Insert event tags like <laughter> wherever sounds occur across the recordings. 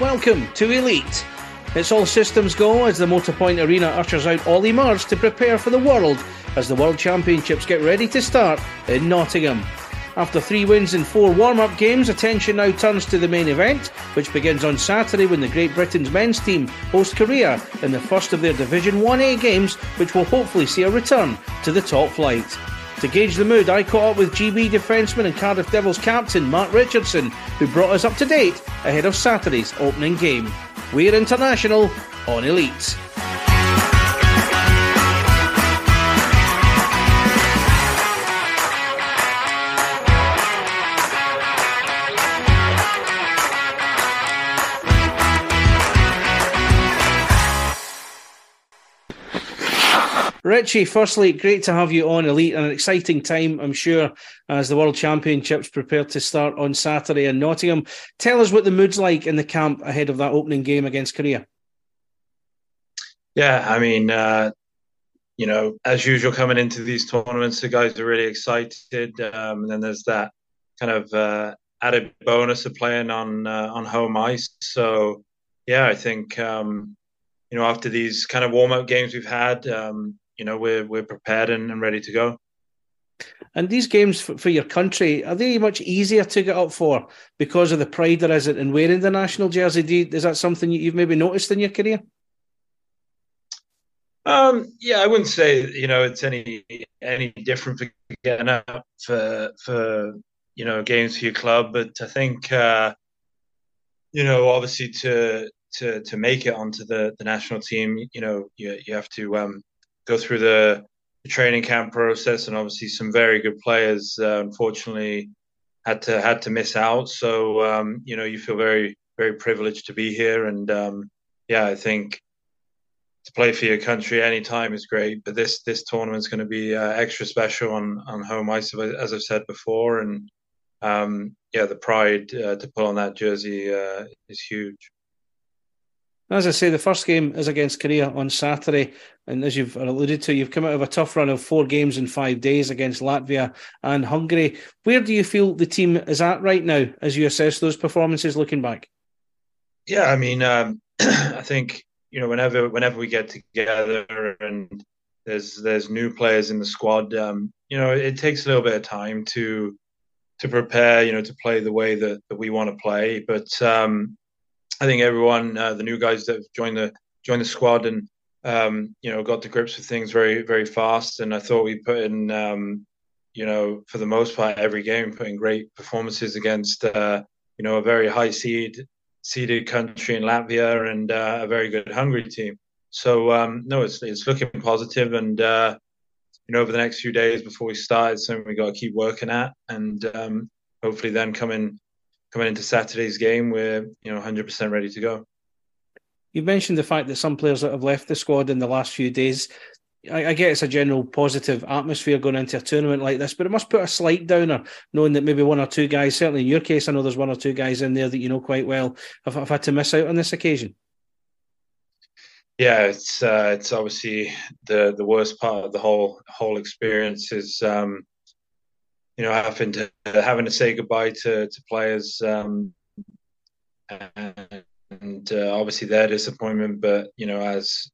Welcome to Elite. It's all systems go as the Motorpoint Arena ushers out Ollie Murs to prepare for the World as the World Championships get ready to start in Nottingham. After three wins in four warm up games, attention now turns to the main event, which begins on Saturday when the Great Britain's men's team host Korea in the first of their Division 1A games, which will hopefully see a return to the top flight. To gauge the mood, I caught up with GB defenceman and Cardiff Devils captain Mark Richardson, who brought us up to date ahead of Saturday's opening game. We're international on Elite. Richie, firstly, great to have you on Elite. And an exciting time, I'm sure, as the World Championships prepare to start on Saturday in Nottingham. Tell us what the mood's like in the camp ahead of that opening game against Korea. Yeah, I mean, uh, you know, as usual, coming into these tournaments, the guys are really excited. Um, and then there's that kind of uh, added bonus of playing on uh, on home ice. So, yeah, I think um, you know after these kind of warm up games we've had, um, you know we're we're prepared and, and ready to go. And these games for, for, your country are they much easier to get up for because of the pride there is in wearing the national jersey? You, is that something you've maybe noticed in your career? Um, yeah, I wouldn't say you know it's any any different for getting up for for you know games for your club, but I think uh, you know obviously to to to make it onto the the national team, you know you you have to um, go through the, the, training camp process, and obviously some very good players uh, unfortunately had to had to miss out. So um, you know you feel very very privileged to be here, and um, yeah, I think to play for your country anytime is great. But this this tournament is going to be uh, extra special on on home ice, as I've said before, and um, yeah, the pride uh, to put on that jersey uh, is huge. As I say, the first game is against Korea on Saturday. And as you've alluded to, you've come out of a tough run of four games in five days against Latvia and Hungary. Where do you feel the team is at right now as you assess those performances looking back? Yeah, I mean, um, <clears throat> I think you know whenever whenever we get together and there's there's new players in the squad, um, you know, it takes a little bit of time to to prepare, you know, to play the way that, that we want to play. But um, I think everyone, uh, the new guys that have joined the joined the squad and um, you know got to grips with things very very fast. And I thought we put in, um, you know, for the most part, every game, putting great performances against uh, you know a very high seed seeded country in Latvia and uh, a very good Hungary team. So um, no, it's it's looking positive, and uh, you know over the next few days before we start, it's something we got to keep working at, and um, hopefully then coming coming into Saturday's game, we're you know 100% ready to go. You mentioned the fact that some players that have left the squad in the last few days. I, I get it's a general positive atmosphere going into a tournament like this, but it must put a slight downer knowing that maybe one or two guys, certainly in your case, I know there's one or two guys in there that you know quite well, have, have had to miss out on this occasion. Yeah, it's uh, it's obviously the the worst part of the whole whole experience is um, you know, having to having to say goodbye to to players, um, and uh, obviously their disappointment. But you know, as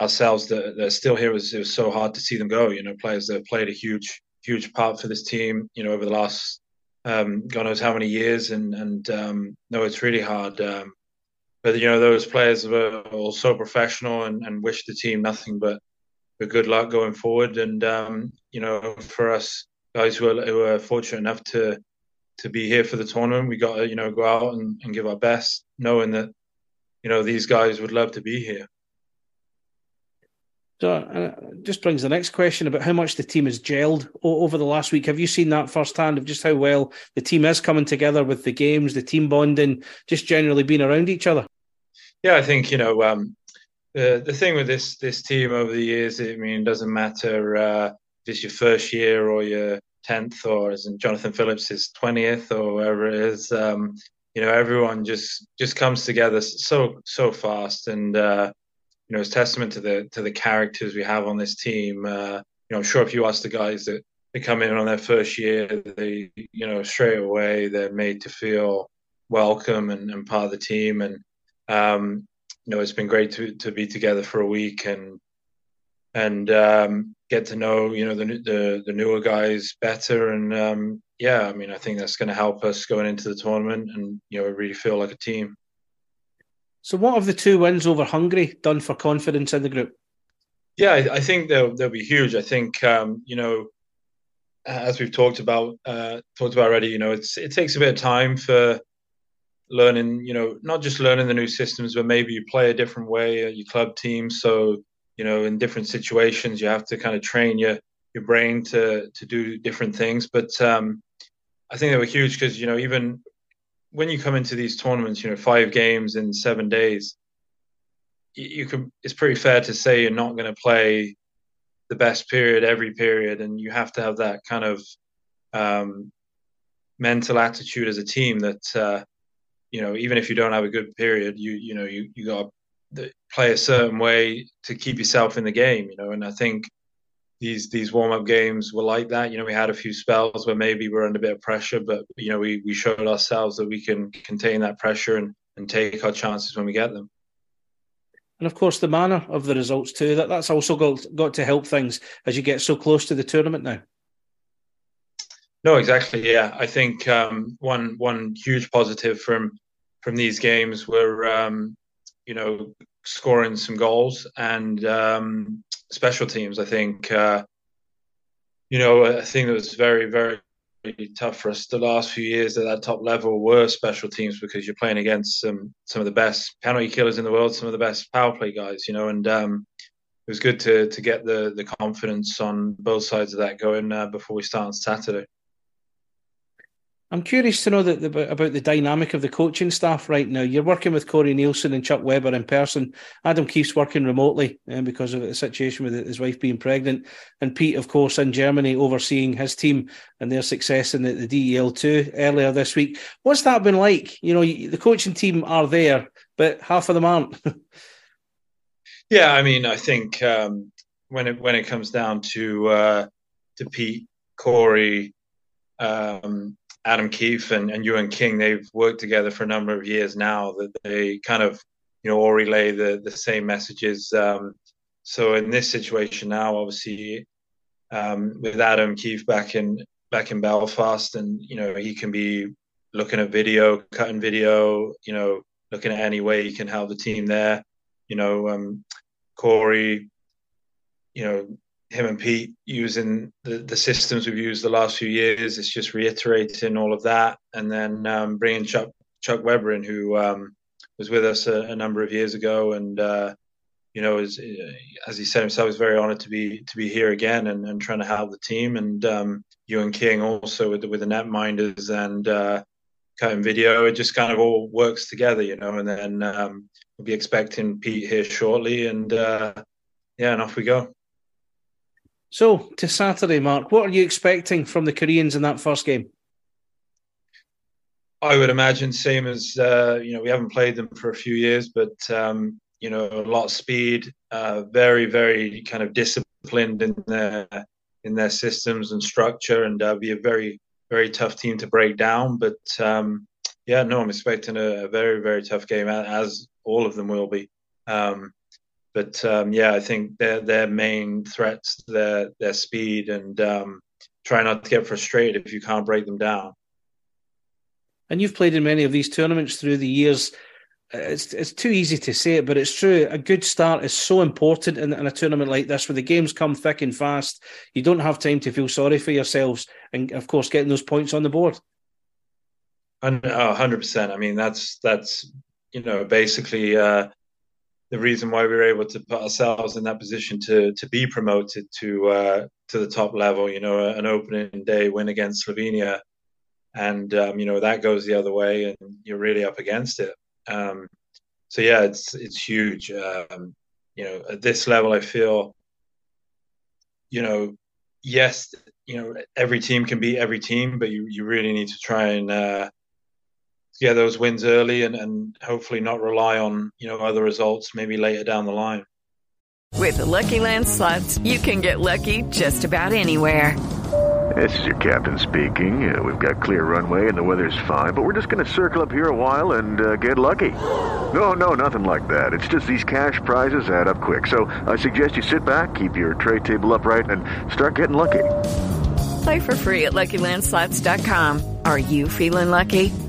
ourselves that, are still here. It was, it was so hard to see them go. You know, players that have played a huge huge part for this team. You know, over the last um, God knows how many years, and and um, no, it's really hard. Um, but you know, those players were all so professional and, and wish the team nothing but but good luck going forward. And um, you know, for us guys who are, who are fortunate enough to to be here for the tournament, we got to you know go out and, and give our best, knowing that you know these guys would love to be here. So, uh, just brings the next question about how much the team has gelled o- over the last week. Have you seen that firsthand of just how well the team is coming together with the games, the team bonding, just generally being around each other? Yeah, I think you know um, the the thing with this this team over the years. I mean, it doesn't matter uh, it's your first year or your tenth, or as in Jonathan Phillips' twentieth, or wherever it is. Um, you know, everyone just just comes together so so fast, and uh, you know, it's testament to the to the characters we have on this team. Uh, you know, I'm sure if you ask the guys that they come in on their first year, they you know straight away they're made to feel welcome and, and part of the team. And um, you know, it's been great to to be together for a week and and um, get to know you know the the, the newer guys better. And um, yeah, I mean, I think that's going to help us going into the tournament and you know really feel like a team. So, what have the two wins over Hungary done for confidence in the group? Yeah, I, I think they'll they'll be huge. I think um, you know, as we've talked about uh, talked about already, you know, it's it takes a bit of time for learning. You know, not just learning the new systems, but maybe you play a different way at your club team. So you know, in different situations, you have to kind of train your your brain to to do different things. But um, I think they were huge because you know even when you come into these tournaments, you know, five games in seven days, you, you can. It's pretty fair to say you're not going to play the best period every period, and you have to have that kind of um, mental attitude as a team that uh, you know, even if you don't have a good period, you you know, you you got to play a certain way to keep yourself in the game. You know, and I think these these warm up games were like that. You know, we had a few spells where maybe we're under a bit of pressure, but you know, we we showed ourselves that we can contain that pressure and and take our chances when we get them. And of course, the manner of the results too. That that's also got got to help things as you get so close to the tournament now. No, exactly. Yeah, I think um, one one huge positive from from these games were um, you know scoring some goals and um, special teams. I think uh, you know a thing that was very very tough for us the last few years at that top level were special teams because you're playing against some some of the best penalty killers in the world, some of the best power play guys. You know, and um, it was good to to get the the confidence on both sides of that going uh, before we start on Saturday. I'm curious to know that about the dynamic of the coaching staff right now. You're working with Corey Neilson and Chuck Weber in person. Adam keeps working remotely um, because of the situation with his wife being pregnant, and Pete, of course, in Germany overseeing his team and their success in the, the DEL2 earlier this week. What's that been like? You know, the coaching team are there, but half of them aren't. <laughs> yeah, I mean, I think um, when it when it comes down to uh, to Pete, Corey. Um, Adam Keefe and, and Euan King, they've worked together for a number of years now. That they kind of, you know, all relay the the same messages. Um, so in this situation now, obviously, um, with Adam Keefe back in back in Belfast, and you know, he can be looking at video, cutting video, you know, looking at any way he can help the team there. You know, um, Corey, you know, him and Pete using the, the systems we've used the last few years. It's just reiterating all of that, and then um, bringing Chuck Chuck Weber in, who um, was with us a, a, number of years ago, and uh, you know, as as he said himself, was very honoured to be to be here again and, and trying to help the team. And um, Euan King also with the, with the netminders and uh, cutting video. It just kind of all works together, you know. And then um, we'll be expecting Pete here shortly, and uh, yeah, and off we go. So, to Saturday, Mark, what are you expecting from the Koreans in that first game? I would imagine same as uh, you know we haven't played them for a few years, but um, you know a lot of speed, uh, very very kind of disciplined in their in their systems and structure, and uh, be a very very tough team to break down. But um, yeah, no, I'm expecting a, a, very very tough game, as all of them will be. Um, but um, yeah, I think their their main threats their their speed and um, try not to get frustrated if you can't break them down. And you've played in many of these tournaments through the years. It's it's too easy to say it, but it's true. A good start is so important in, in a tournament like this, where the games come thick and fast. You don't have time to feel sorry for yourselves, and of course, getting those points on the board. hundred percent. I mean, that's that's you know basically uh, the reason why we were able to put ourselves in that position to to be promoted to uh, to the top level. You know, an opening day win against Slovenia, and um, you know that goes the other way, and you're really up against it. Um, so yeah, it's it's huge. Um, you know, at this level, I feel, you know, yes, you know, every team can beat every team, but you you really need to try and uh, get those wins early and, and hopefully not rely on you know other results maybe later down the line. With the Lucky Land slots, you can get lucky just about anywhere. This is your captain speaking. Uh, we've got clear runway and the weather's fine, but we're just going to circle up here a while and uh, get lucky. No, no, nothing like that. It's just these cash prizes add up quick. So I suggest you sit back, keep your tray table upright, and start getting lucky. Play for free at LuckyLandSlots.com. Are you feeling lucky?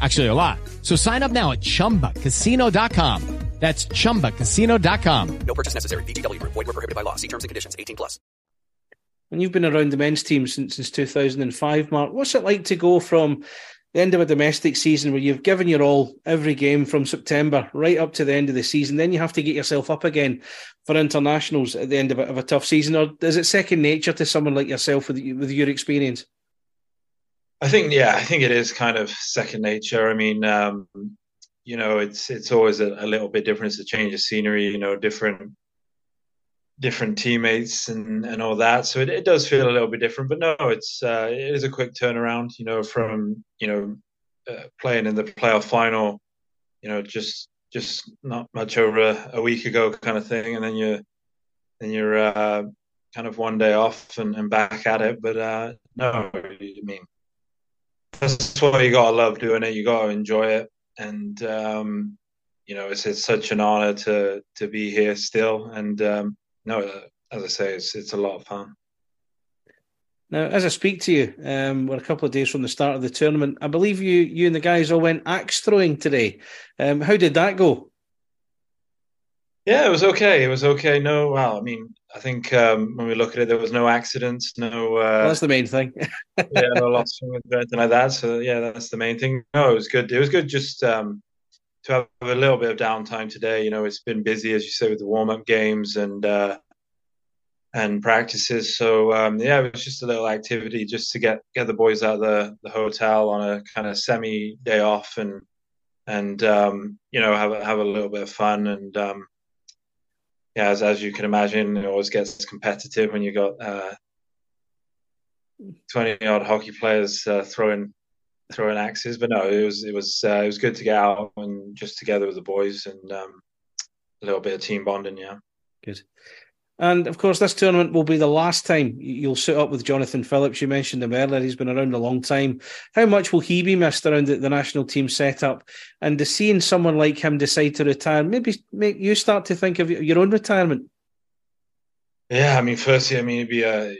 Actually, a lot. So sign up now at ChumbaCasino.com. That's ChumbaCasino.com. No purchase necessary. VGW. Void were prohibited by law. See terms and conditions. 18 plus. And you've been around the men's team since, since 2005, Mark. What's it like to go from the end of a domestic season where you've given your all every game from September right up to the end of the season? Then you have to get yourself up again for internationals at the end of a, of a tough season. Or is it second nature to someone like yourself with, with your experience? I think, yeah, I think it is kind of second nature. I mean, um, you know, it's it's always a, a, little bit different. It's a change of scenery, you know, different different teammates and, and all that. So it, it does feel a little bit different. But no, it's uh, it is a quick turnaround, you know, from you know uh, playing in the playoff final, you know, just just not much over a, week ago, kind of thing, and then you then you're uh, kind of one day off and, and back at it. But uh, no, I mean that's why you gotta love doing it. You gotta enjoy it, and um, you know it's it's such an honor to to be here still. And um, no, as I say, it's it's a lot of fun. Now, as I speak to you, um, we're a couple of days from the start of the tournament. I believe you you and the guys all went axe throwing today. Um, how did that go? Yeah, it was okay. It was okay. No, well, I mean, I think um, when we look at it, there was no accidents, no. Uh, well, that's the main thing. <laughs> yeah, no loss or anything like that. So yeah, that's the main thing. No, it was good. It was good just um, to have a little bit of downtime today. You know, it's been busy as you say with the warm up games and uh, and practices. So um, yeah, it was just a little activity just to get get the boys out of the the hotel on a kind of semi day off and and um, you know have a, have a little bit of fun and um, yeah, as, as you can imagine, it always gets competitive when you've got uh, twenty odd hockey players uh, throwing throwing axes. But no, it was it was uh, it was good to get out and just together with the boys and um, a little bit of team bonding. Yeah, good. And of course, this tournament will be the last time you'll sit up with Jonathan Phillips. You mentioned him earlier; he's been around a long time. How much will he be missed around the, national team setup? And to seeing someone like him decide to retire, maybe make you start to think of your own retirement. Yeah, I mean, firstly, I mean, it'd be a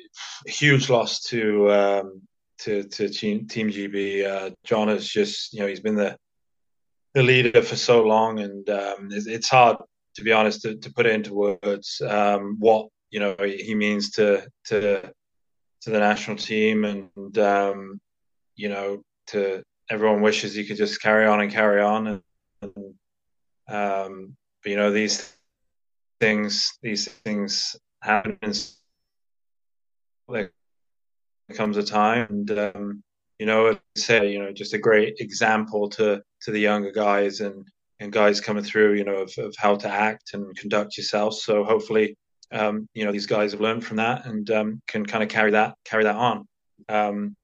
huge loss to um, to to Team GB. Uh, John is just, you know, he's been the the leader for so long, and um, it's, it's hard to be honest, to, to put it into words, um, what you know he means to to to the national team, and um, you know, to everyone wishes he could just carry on and carry on, and, and um, but you know these things, these things happen. There comes a time, and um, you know, say you know, just a great example to to the younger guys and and guys coming through, you know, of, of how to act and conduct yourself. So hopefully, um, you know these guys have learned from that and um, can kind of carry that carry that on. Um,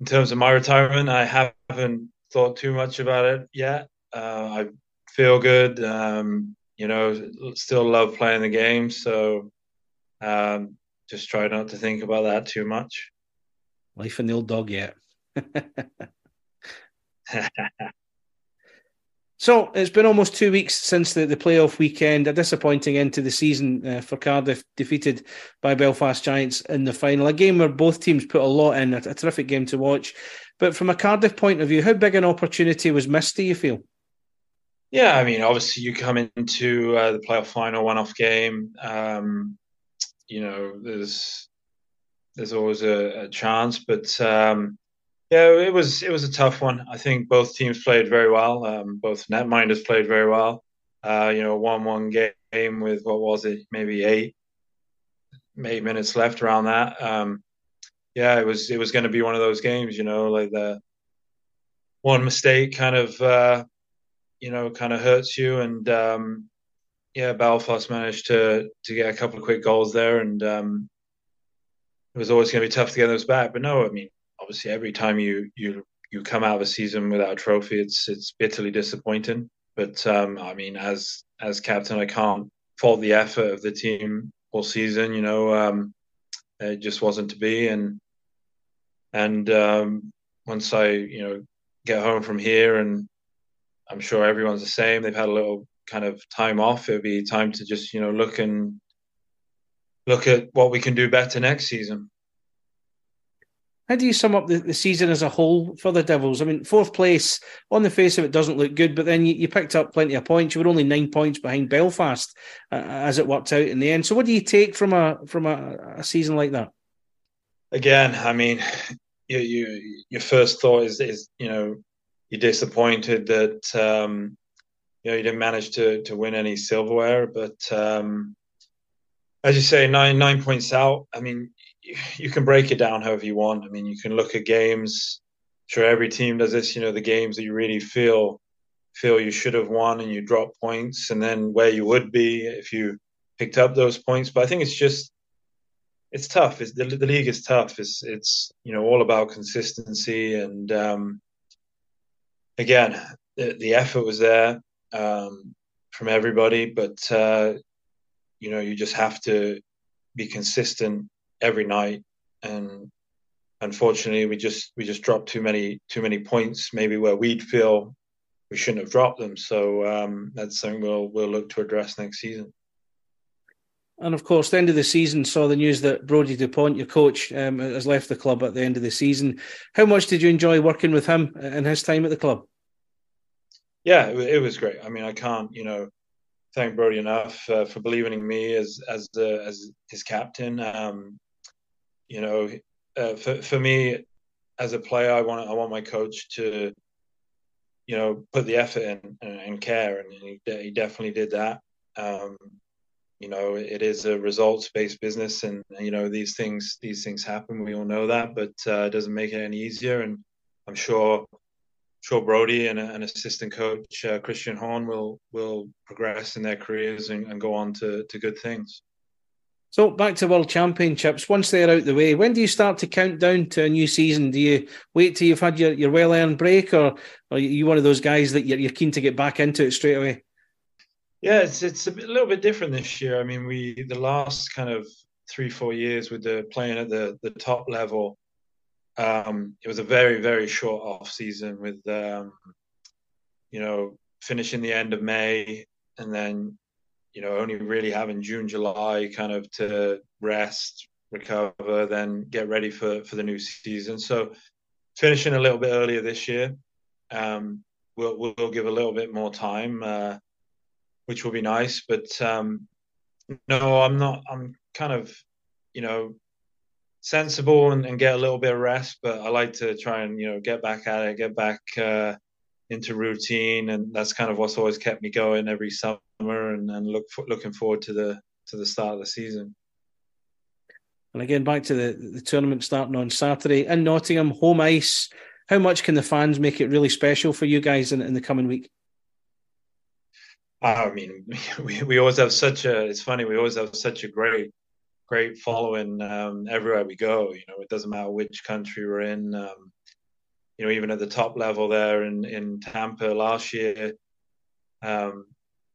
in terms of my retirement, I haven't thought too much about it yet. Uh, I feel good. Um, you know, still love playing the game, so um, just try not to think about that too much. Life in the old dog yet. <laughs> <laughs> So it's been almost two weeks since the, the playoff weekend. A disappointing end to the season uh, for Cardiff, defeated by Belfast Giants in the final. A game where both teams put a lot in, a, a terrific game to watch. But from a Cardiff point of view, how big an opportunity was missed, do you feel? Yeah, I mean, obviously you come into uh, the playoff final one-off game. Um, you know, there's there's always a, a chance, but um, yeah, it was it was a tough one. I think both teams played very well. Um, both netminders played very well. Uh, you know, one-one game with what was it, maybe eight eight minutes left around that. Um, yeah, it was it was going to be one of those games. You know, like the one mistake kind of uh, you know kind of hurts you, and um, yeah, Belfast managed to to get a couple of quick goals there, and um, it was always going to be tough to get those back. But no, I mean obviously every time you you you come out of a season without a trophy, it's it's bitterly disappointing. But um, I mean, as as captain, I can't fault the effort of the team all season. You know, um, it just wasn't to be, and and um, once I you know get home from here, and I'm sure everyone's the same. They've had a little kind of time off. It'll be time to just you know look and look at what we can do better next season. How do you sum up the, the season as a whole for the Devils? I mean, fourth place on the face of it doesn't look good, but then you, you picked up plenty of points. You were only nine points behind Belfast uh, as it worked out in the end. So, what do you take from a from a, a season like that? Again, I mean, you, you, your first thought is is you know you're disappointed that um, you know you didn't manage to to win any silverware, but um, as you say, nine nine points out. I mean, you can break it down however you want. I mean, you can look at games. Sure, every team does this. You know, the games that you really feel feel you should have won and you drop points, and then where you would be if you picked up those points. But I think it's just it's tough. It's, the, the league is tough. It's it's you know all about consistency and um, again the, the effort was there um, from everybody, but uh, you know you just have to be consistent every night, and unfortunately, we just we just dropped too many too many points. Maybe where we'd feel we shouldn't have dropped them. So um, that's something we'll we'll look to address next season. And of course, the end of the season saw the news that Brodie Dupont, your coach, um, has left the club at the end of the season. How much did you enjoy working with him and his time at the club? Yeah, it, was great. I mean, I can't, you know, thank Brodie enough uh, for believing in me as as the as his captain. Um, you know, uh, for for me as a player, I want I want my coach to, you know, put the effort in and, and care, and he, he, definitely did that. Um, you know, it is a results based business, and you know these things these things happen. We all know that, but uh, it doesn't make it any easier. And I'm sure sure Brodie and an assistant coach uh, Christian Horn will will progress in their careers and, and go on to to good things. So back to World Championships. Once they're out the way, when do you start to count down to a new season? Do you wait till you've had your, your well earned break, or, or are you one of those guys that you're, you're, keen to get back into it straight away? Yeah, it's it's a, bit, little bit different this year. I mean, we the last kind of three four years with the playing at the the top level, um, it was a very very short off season with um, you know finishing the end of May and then you know, only really having June, July kind of to rest, recover, then get ready for for the new season. So finishing a little bit earlier this year, um, we'll we'll give a little bit more time, uh, which will be nice. But um, no, I'm not. I'm kind of, you know, sensible and, and, get a little bit of rest. But I like to try and you know get back at it, get back. Uh, into routine, and that's kind of what's always kept me going every summer, and, and look for, looking forward to the to the start of the season. And again, back to the, the tournament starting on Saturday in Nottingham, home ice. How much can the fans make it really special for you guys in, in the coming week? I mean, <laughs> we, we always have such a. It's funny. We always have such a great, great following um, everywhere we go. You know, it doesn't matter which country we're in. Um, you know, even at the top level there in in Tampere last year, um,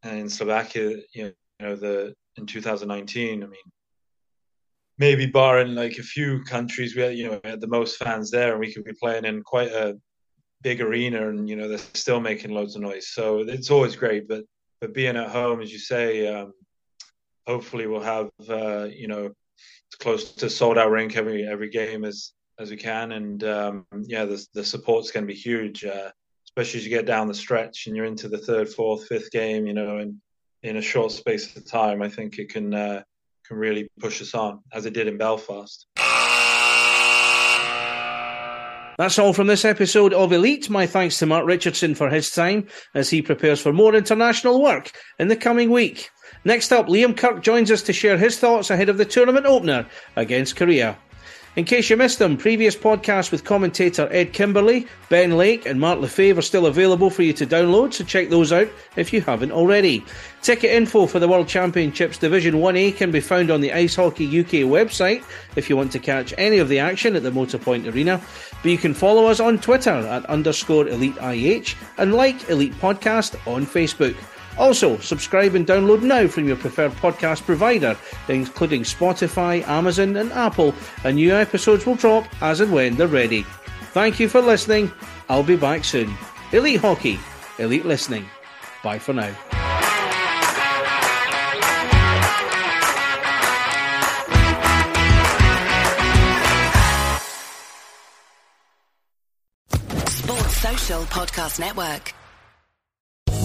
and in Slovakia, you know, the in 2019. I mean, maybe barring like a few countries, we had, you know had the most fans there, and we could be playing in quite a big arena, and you know they're still making loads of noise. So it's always great, but but being at home, as you say, um, hopefully we'll have uh, you know as close to sold out rink every every game as as we can, and um, yeah, the the support's going to be huge, uh, especially as you get down the stretch and you're into the third, fourth, fifth game, you know, and in a short space of time, I think it can uh, can really push us on, as it did in Belfast. That's all from this episode of Elite. My thanks to Mark Richardson for his time as he prepares for more international work in the coming week. Next up, Liam Kirk joins us to share his thoughts ahead of the tournament opener against Korea. In case you missed them, previous podcasts with commentator Ed Kimberley, Ben Lake, and Mark Lefebvre are still available for you to download, so check those out if you haven't already. Ticket info for the World Championships Division 1A can be found on the Ice Hockey UK website if you want to catch any of the action at the Motorpoint Arena. But you can follow us on Twitter at underscore Elite IH and like Elite Podcast on Facebook. Also, subscribe and download now from your preferred podcast provider, including Spotify, Amazon, and Apple, and new episodes will drop as and when they're ready. Thank you for listening. I'll be back soon. Elite Hockey, Elite Listening. Bye for now. Sports Social Podcast Network.